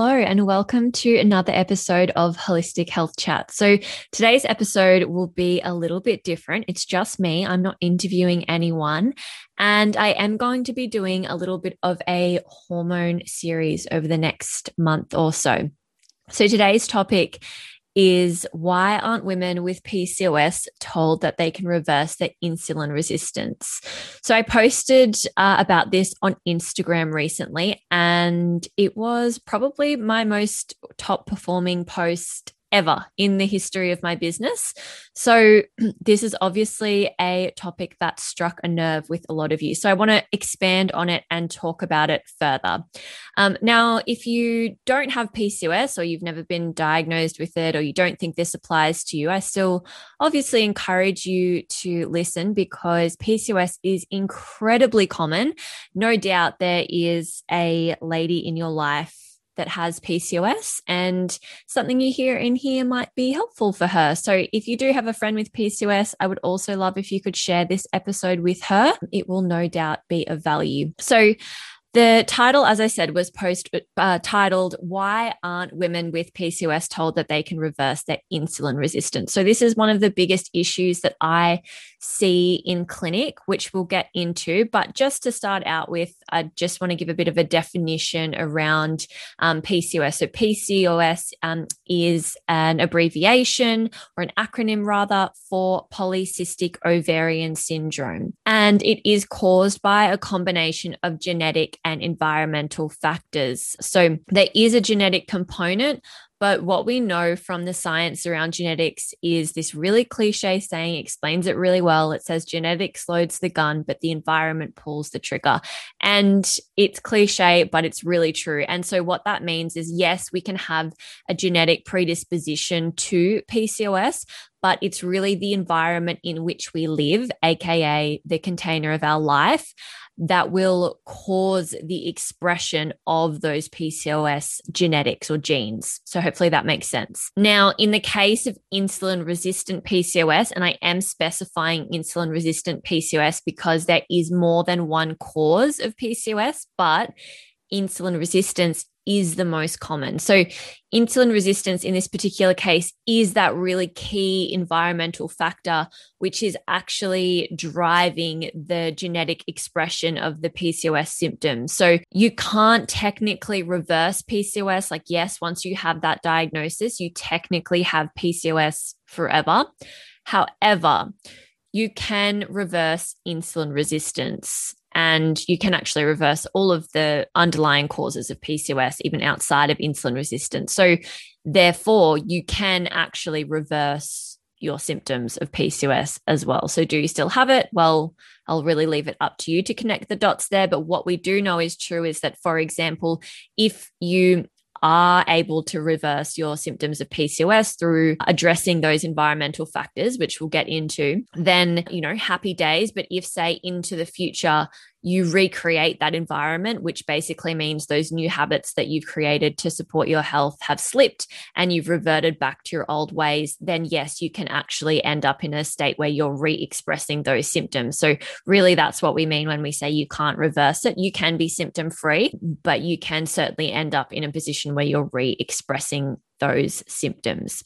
Hello, and welcome to another episode of Holistic Health Chat. So, today's episode will be a little bit different. It's just me, I'm not interviewing anyone. And I am going to be doing a little bit of a hormone series over the next month or so. So, today's topic is why aren't women with PCOS told that they can reverse their insulin resistance? So I posted uh, about this on Instagram recently, and it was probably my most top performing post ever in the history of my business. So, this is obviously a topic that struck a nerve with a lot of you. So, I want to expand on it and talk about it further. Um, now, if you don't have PCOS or you've never been diagnosed with it or you don't think this applies to you, I still obviously encourage you to listen because PCOS is incredibly common. No doubt there is a lady in your life that has PCOS and something you hear in here might be helpful for her. So if you do have a friend with PCOS, I would also love if you could share this episode with her. It will no doubt be of value. So the title, as I said, was post uh, titled "Why Aren't Women with PCOS Told That They Can Reverse Their Insulin Resistance?" So this is one of the biggest issues that I see in clinic, which we'll get into. But just to start out with, I just want to give a bit of a definition around um, PCOS. So PCOS um, is an abbreviation or an acronym rather for polycystic ovarian syndrome, and it is caused by a combination of genetic and environmental factors. So there is a genetic component, but what we know from the science around genetics is this really cliche saying explains it really well. It says genetics loads the gun, but the environment pulls the trigger. And it's cliche, but it's really true. And so, what that means is yes, we can have a genetic predisposition to PCOS, but it's really the environment in which we live, AKA the container of our life, that will cause the expression of those PCOS genetics or genes. So, hopefully, that makes sense. Now, in the case of insulin resistant PCOS, and I am specifying insulin resistant PCOS because there is more than one cause of PCOS, but insulin resistance is the most common. So, insulin resistance in this particular case is that really key environmental factor, which is actually driving the genetic expression of the PCOS symptoms. So, you can't technically reverse PCOS. Like, yes, once you have that diagnosis, you technically have PCOS forever. However, you can reverse insulin resistance and you can actually reverse all of the underlying causes of PCOS, even outside of insulin resistance. So, therefore, you can actually reverse your symptoms of PCOS as well. So, do you still have it? Well, I'll really leave it up to you to connect the dots there. But what we do know is true is that, for example, if you are able to reverse your symptoms of PCOS through addressing those environmental factors, which we'll get into, then, you know, happy days. But if, say, into the future, you recreate that environment, which basically means those new habits that you've created to support your health have slipped and you've reverted back to your old ways, then yes, you can actually end up in a state where you're re expressing those symptoms. So, really, that's what we mean when we say you can't reverse it. You can be symptom free, but you can certainly end up in a position where you're re expressing those symptoms.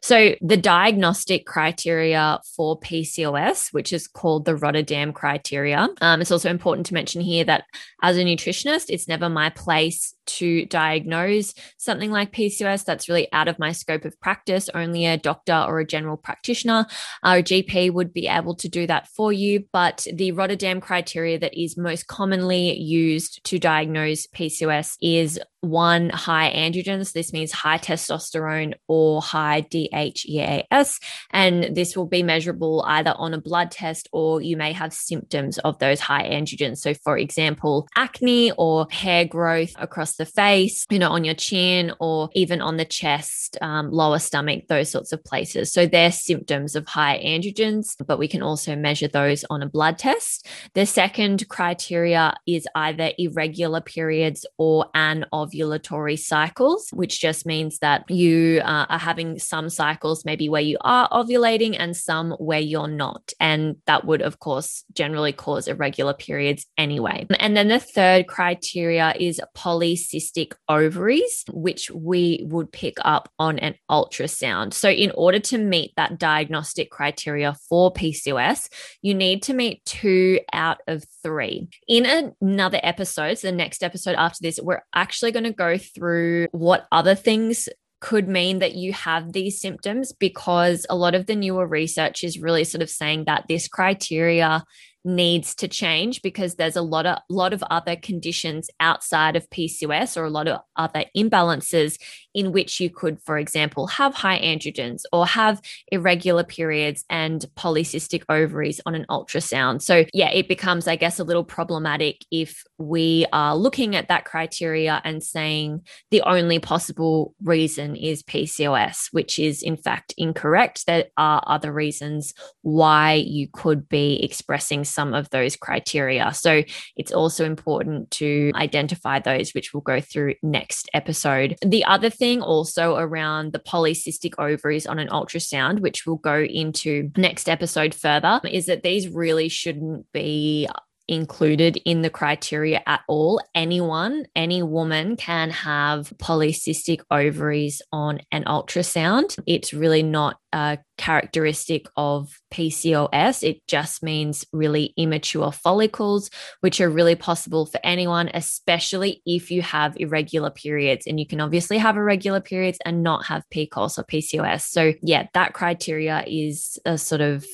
So, the diagnostic criteria for PCOS, which is called the Rotterdam criteria, um, it's also important to mention here that as a nutritionist, it's never my place to diagnose something like PCOS. That's really out of my scope of practice. Only a doctor or a general practitioner or a GP would be able to do that for you. But the Rotterdam criteria that is most commonly used to diagnose PCOS is one high androgens. This means high testosterone testosterone or high DHEAS. And this will be measurable either on a blood test or you may have symptoms of those high androgens. So, for example, acne or hair growth across the face, you know, on your chin or even on the chest, um, lower stomach, those sorts of places. So, they're symptoms of high androgens, but we can also measure those on a blood test. The second criteria is either irregular periods or anovulatory cycles, which just means that you uh, are having some cycles maybe where you are ovulating and some where you're not. And that would, of course, generally cause irregular periods anyway. And then the third criteria is polycystic ovaries, which we would pick up on an ultrasound. So, in order to meet that diagnostic criteria for PCOS, you need to meet two out of three. In another episode, so the next episode after this, we're actually going to go through what other things could mean that you have these symptoms because a lot of the newer research is really sort of saying that this criteria needs to change because there's a lot of lot of other conditions outside of PCOS or a lot of other imbalances in which you could for example have high androgens or have irregular periods and polycystic ovaries on an ultrasound so yeah it becomes i guess a little problematic if we are looking at that criteria and saying the only possible reason is PCOS which is in fact incorrect there are other reasons why you could be expressing some of those criteria. So it's also important to identify those, which we'll go through next episode. The other thing also around the polycystic ovaries on an ultrasound, which we'll go into next episode further, is that these really shouldn't be included in the criteria at all. Anyone, any woman can have polycystic ovaries on an ultrasound. It's really not a characteristic of PCOS. It just means really immature follicles, which are really possible for anyone, especially if you have irregular periods. And you can obviously have irregular periods and not have PCOS or PCOS. So, yeah, that criteria is a sort of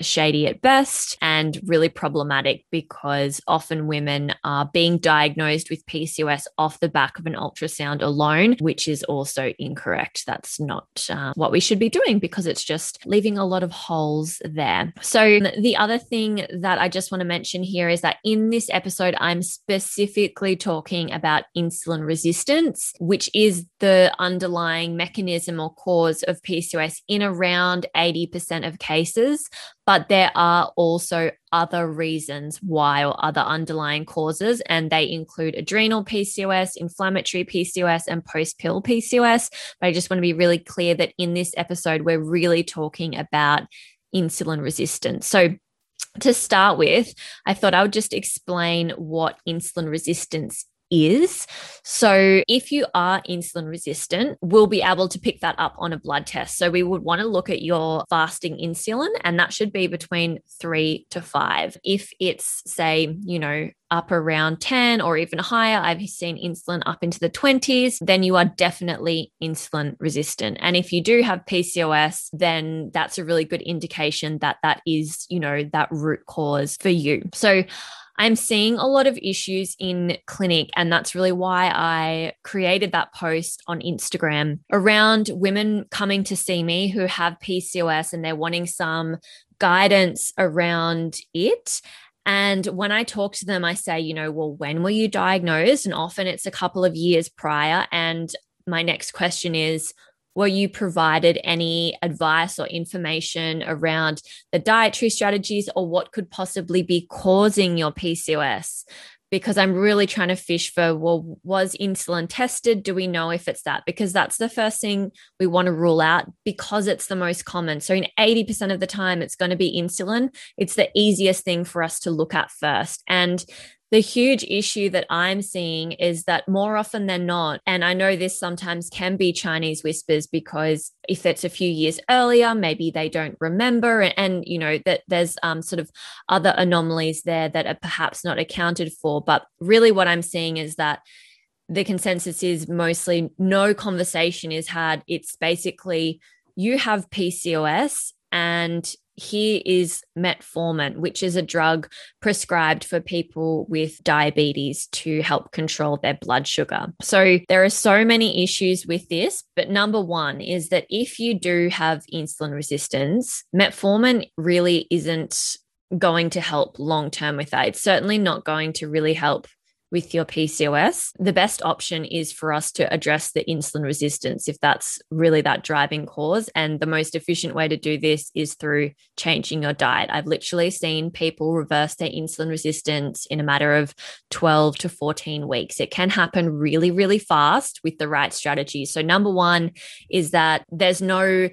shady at best and really problematic because often women are being diagnosed with PCOS off the back of an ultrasound alone, which is also incorrect. That's not uh, what we should be doing because it's just leaving a lot of holes there. So, the other thing that I just want to mention here is that in this episode, I'm specifically talking about insulin resistance, which is the underlying mechanism or cause of PCOS in around 80% of cases. But there are also other reasons why or other underlying causes, and they include adrenal PCOS, inflammatory PCOS, and post pill PCOS. But I just want to be really clear that in this episode, we're really talking about insulin resistance. So, to start with, I thought I would just explain what insulin resistance is. So, if you are insulin resistant, we'll be able to pick that up on a blood test. So, we would want to look at your fasting insulin, and that should be between three to five. If it's, say, you know, up around 10 or even higher, I've seen insulin up into the 20s, then you are definitely insulin resistant. And if you do have PCOS, then that's a really good indication that that is, you know, that root cause for you. So, I'm seeing a lot of issues in clinic. And that's really why I created that post on Instagram around women coming to see me who have PCOS and they're wanting some guidance around it. And when I talk to them, I say, you know, well, when were you diagnosed? And often it's a couple of years prior. And my next question is, were you provided any advice or information around the dietary strategies or what could possibly be causing your PCOS? Because I'm really trying to fish for, well, was insulin tested? Do we know if it's that? Because that's the first thing we want to rule out because it's the most common. So, in 80% of the time, it's going to be insulin. It's the easiest thing for us to look at first. And the huge issue that I'm seeing is that more often than not, and I know this sometimes can be Chinese whispers because if it's a few years earlier, maybe they don't remember, and, and you know that there's um, sort of other anomalies there that are perhaps not accounted for. But really, what I'm seeing is that the consensus is mostly no conversation is had. It's basically you have PCOS and here is metformin, which is a drug prescribed for people with diabetes to help control their blood sugar. So there are so many issues with this, but number one is that if you do have insulin resistance, metformin really isn't going to help long term with that. It's certainly not going to really help with your PCOS, the best option is for us to address the insulin resistance if that's really that driving cause. And the most efficient way to do this is through changing your diet. I've literally seen people reverse their insulin resistance in a matter of 12 to 14 weeks. It can happen really, really fast with the right strategy. So, number one is that there's no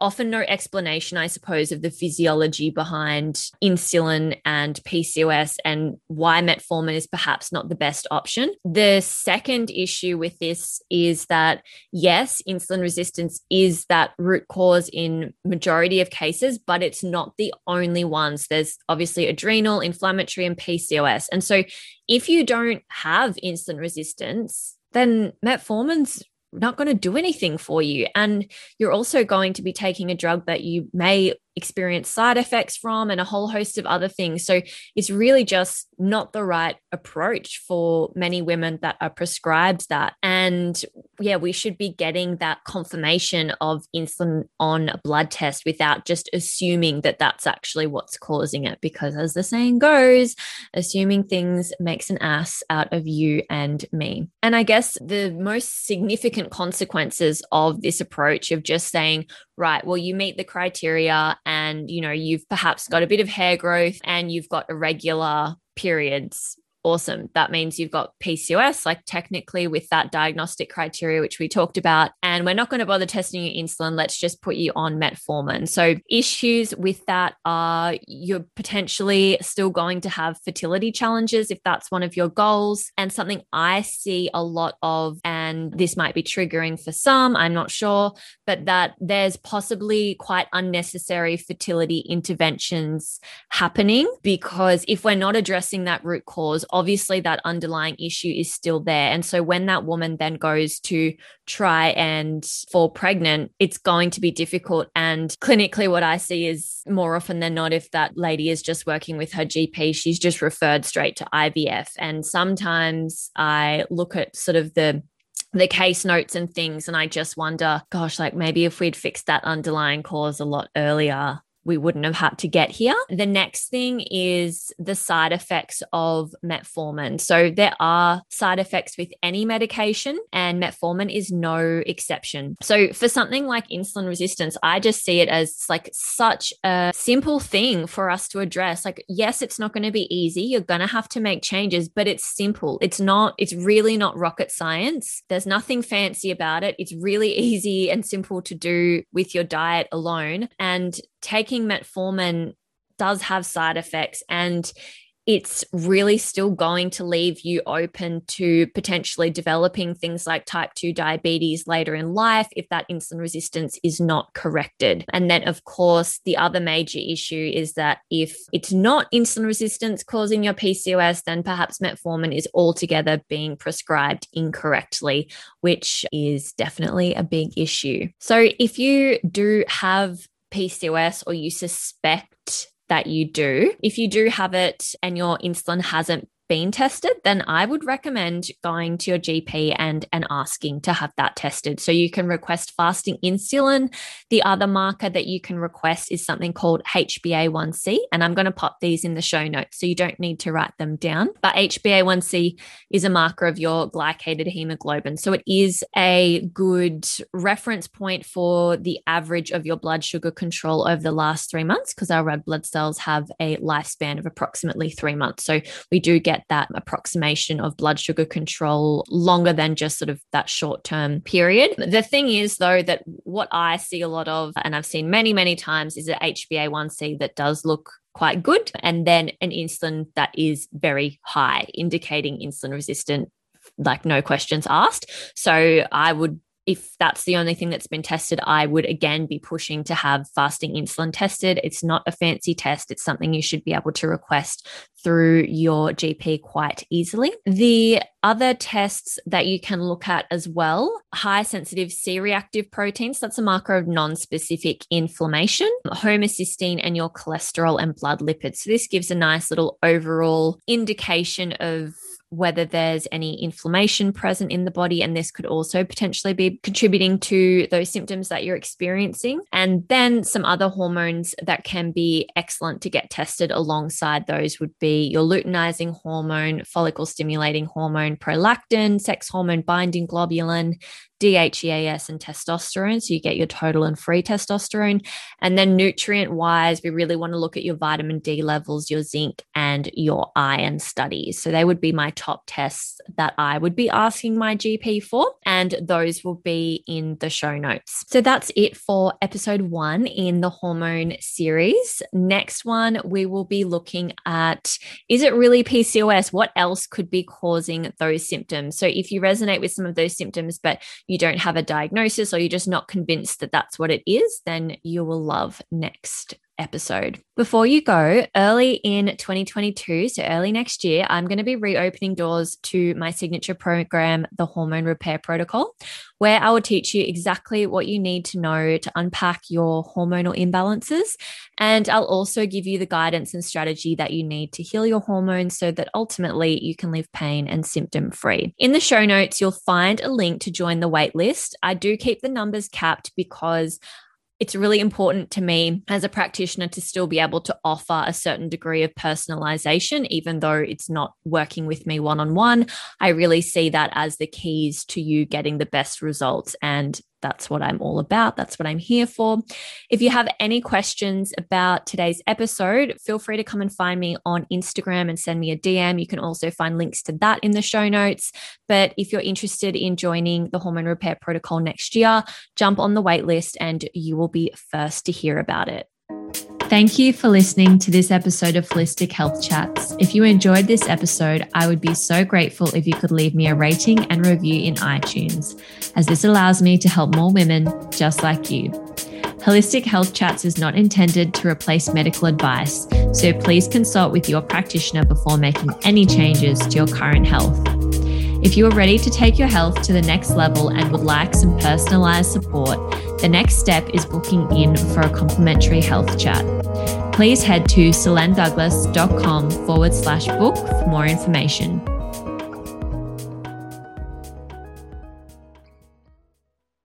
often no explanation, I suppose, of the physiology behind insulin and PCOS and why metformin is perhaps not the best option. The second issue with this is that yes, insulin resistance is that root cause in majority of cases, but it's not the only ones. There's obviously adrenal, inflammatory, and PCOS. And so if you don't have insulin resistance, then metformin's not going to do anything for you. And you're also going to be taking a drug that you may experience side effects from and a whole host of other things. So it's really just not the right approach for many women that are prescribed that. And yeah, we should be getting that confirmation of insulin on a blood test without just assuming that that's actually what's causing it. Because as the saying goes, assuming things makes an ass out of you and me. And I guess the most significant consequences of this approach of just saying, right, well, you meet the criteria and, you know, you've perhaps got a bit of hair growth and you've got irregular periods awesome. That means you've got PCOS, like technically with that diagnostic criteria, which we talked about. And we're not going to bother testing your insulin. Let's just put you on metformin. So, issues with that are you're potentially still going to have fertility challenges if that's one of your goals. And something I see a lot of, and this might be triggering for some, I'm not sure, but that there's possibly quite unnecessary fertility interventions happening because if we're not addressing that root cause, obviously that underlying issue is still there. And so when that woman then goes to try and fall pregnant, it's going to be difficult. And clinically, what I see is more often than not, if that lady is just working with her GP, she's just referred straight to IVF. And sometimes I look at sort of the the case notes and things. And I just wonder, gosh, like maybe if we'd fixed that underlying cause a lot earlier, we wouldn't have had to get here. The next thing is the side effects of metformin. So there are side effects with any medication, and metformin is no exception. So for something like insulin resistance, I just see it as like such a simple thing for us to address. Like, yes, it's not going to be easy. You're going to have to make changes, but it's simple. It's not, it's really not rocket science. There's nothing fancy about it. It's really easy and simple to do with your diet alone. And taking metformin does have side effects and it's really still going to leave you open to potentially developing things like type 2 diabetes later in life if that insulin resistance is not corrected. And then, of course, the other major issue is that if it's not insulin resistance causing your PCOS, then perhaps metformin is altogether being prescribed incorrectly, which is definitely a big issue. So, if you do have PCOS or you suspect that you do, if you do have it and your insulin hasn't been tested, then I would recommend going to your GP and and asking to have that tested. So you can request fasting insulin. The other marker that you can request is something called HbA1c, and I'm going to pop these in the show notes so you don't need to write them down. But HbA1c is a marker of your glycated hemoglobin. So it is a good reference point for the average of your blood sugar control over the last 3 months because our red blood cells have a lifespan of approximately 3 months. So we do get get that approximation of blood sugar control longer than just sort of that short term period. The thing is, though, that what I see a lot of, and I've seen many, many times, is an HbA1c that does look quite good, and then an insulin that is very high, indicating insulin resistant like no questions asked. So I would if that's the only thing that's been tested, I would again be pushing to have fasting insulin tested. It's not a fancy test, it's something you should be able to request through your GP quite easily. The other tests that you can look at as well high sensitive C reactive proteins, that's a marker of non specific inflammation, homocysteine, and your cholesterol and blood lipids. So, this gives a nice little overall indication of whether there's any inflammation present in the body. And this could also potentially be contributing to those symptoms that you're experiencing. And then some other hormones that can be excellent to get tested alongside those would be your luteinizing hormone, follicle stimulating hormone, prolactin, sex hormone binding globulin, DHEAS and testosterone. So you get your total and free testosterone. And then nutrient wise, we really want to look at your vitamin D levels, your zinc, and your iron studies. So they would be my top tests that I would be asking my GP for. And those will be in the show notes. So that's it for episode one in the hormone series. Next one, we will be looking at is it really PCOS? What else could be causing those symptoms? So if you resonate with some of those symptoms, but you don't have a diagnosis or you're just not convinced that that's what it is, then you will love next episode. Before you go, early in 2022, so early next year, I'm going to be reopening doors to my signature program, the Hormone Repair Protocol, where I will teach you exactly what you need to know to unpack your hormonal imbalances. And I'll also give you the guidance and strategy that you need to heal your hormones so that ultimately you can live pain and symptom free. In the show notes, you'll find a link to join the waitlist. I do keep the numbers capped because it's really important to me as a practitioner to still be able to offer a certain degree of personalization, even though it's not working with me one on one. I really see that as the keys to you getting the best results and that's what I'm all about. That's what I'm here for. If you have any questions about today's episode, feel free to come and find me on Instagram and send me a DM. You can also find links to that in the show notes. But if you're interested in joining the Hormone Repair Protocol next year, jump on the waitlist and you will be first to hear about it. Thank you for listening to this episode of Holistic Health Chats. If you enjoyed this episode, I would be so grateful if you could leave me a rating and review in iTunes, as this allows me to help more women just like you. Holistic Health Chats is not intended to replace medical advice, so please consult with your practitioner before making any changes to your current health. If you are ready to take your health to the next level and would like some personalized support, the next step is booking in for a complimentary health chat. Please head to selenedouglas.com forward slash book for more information.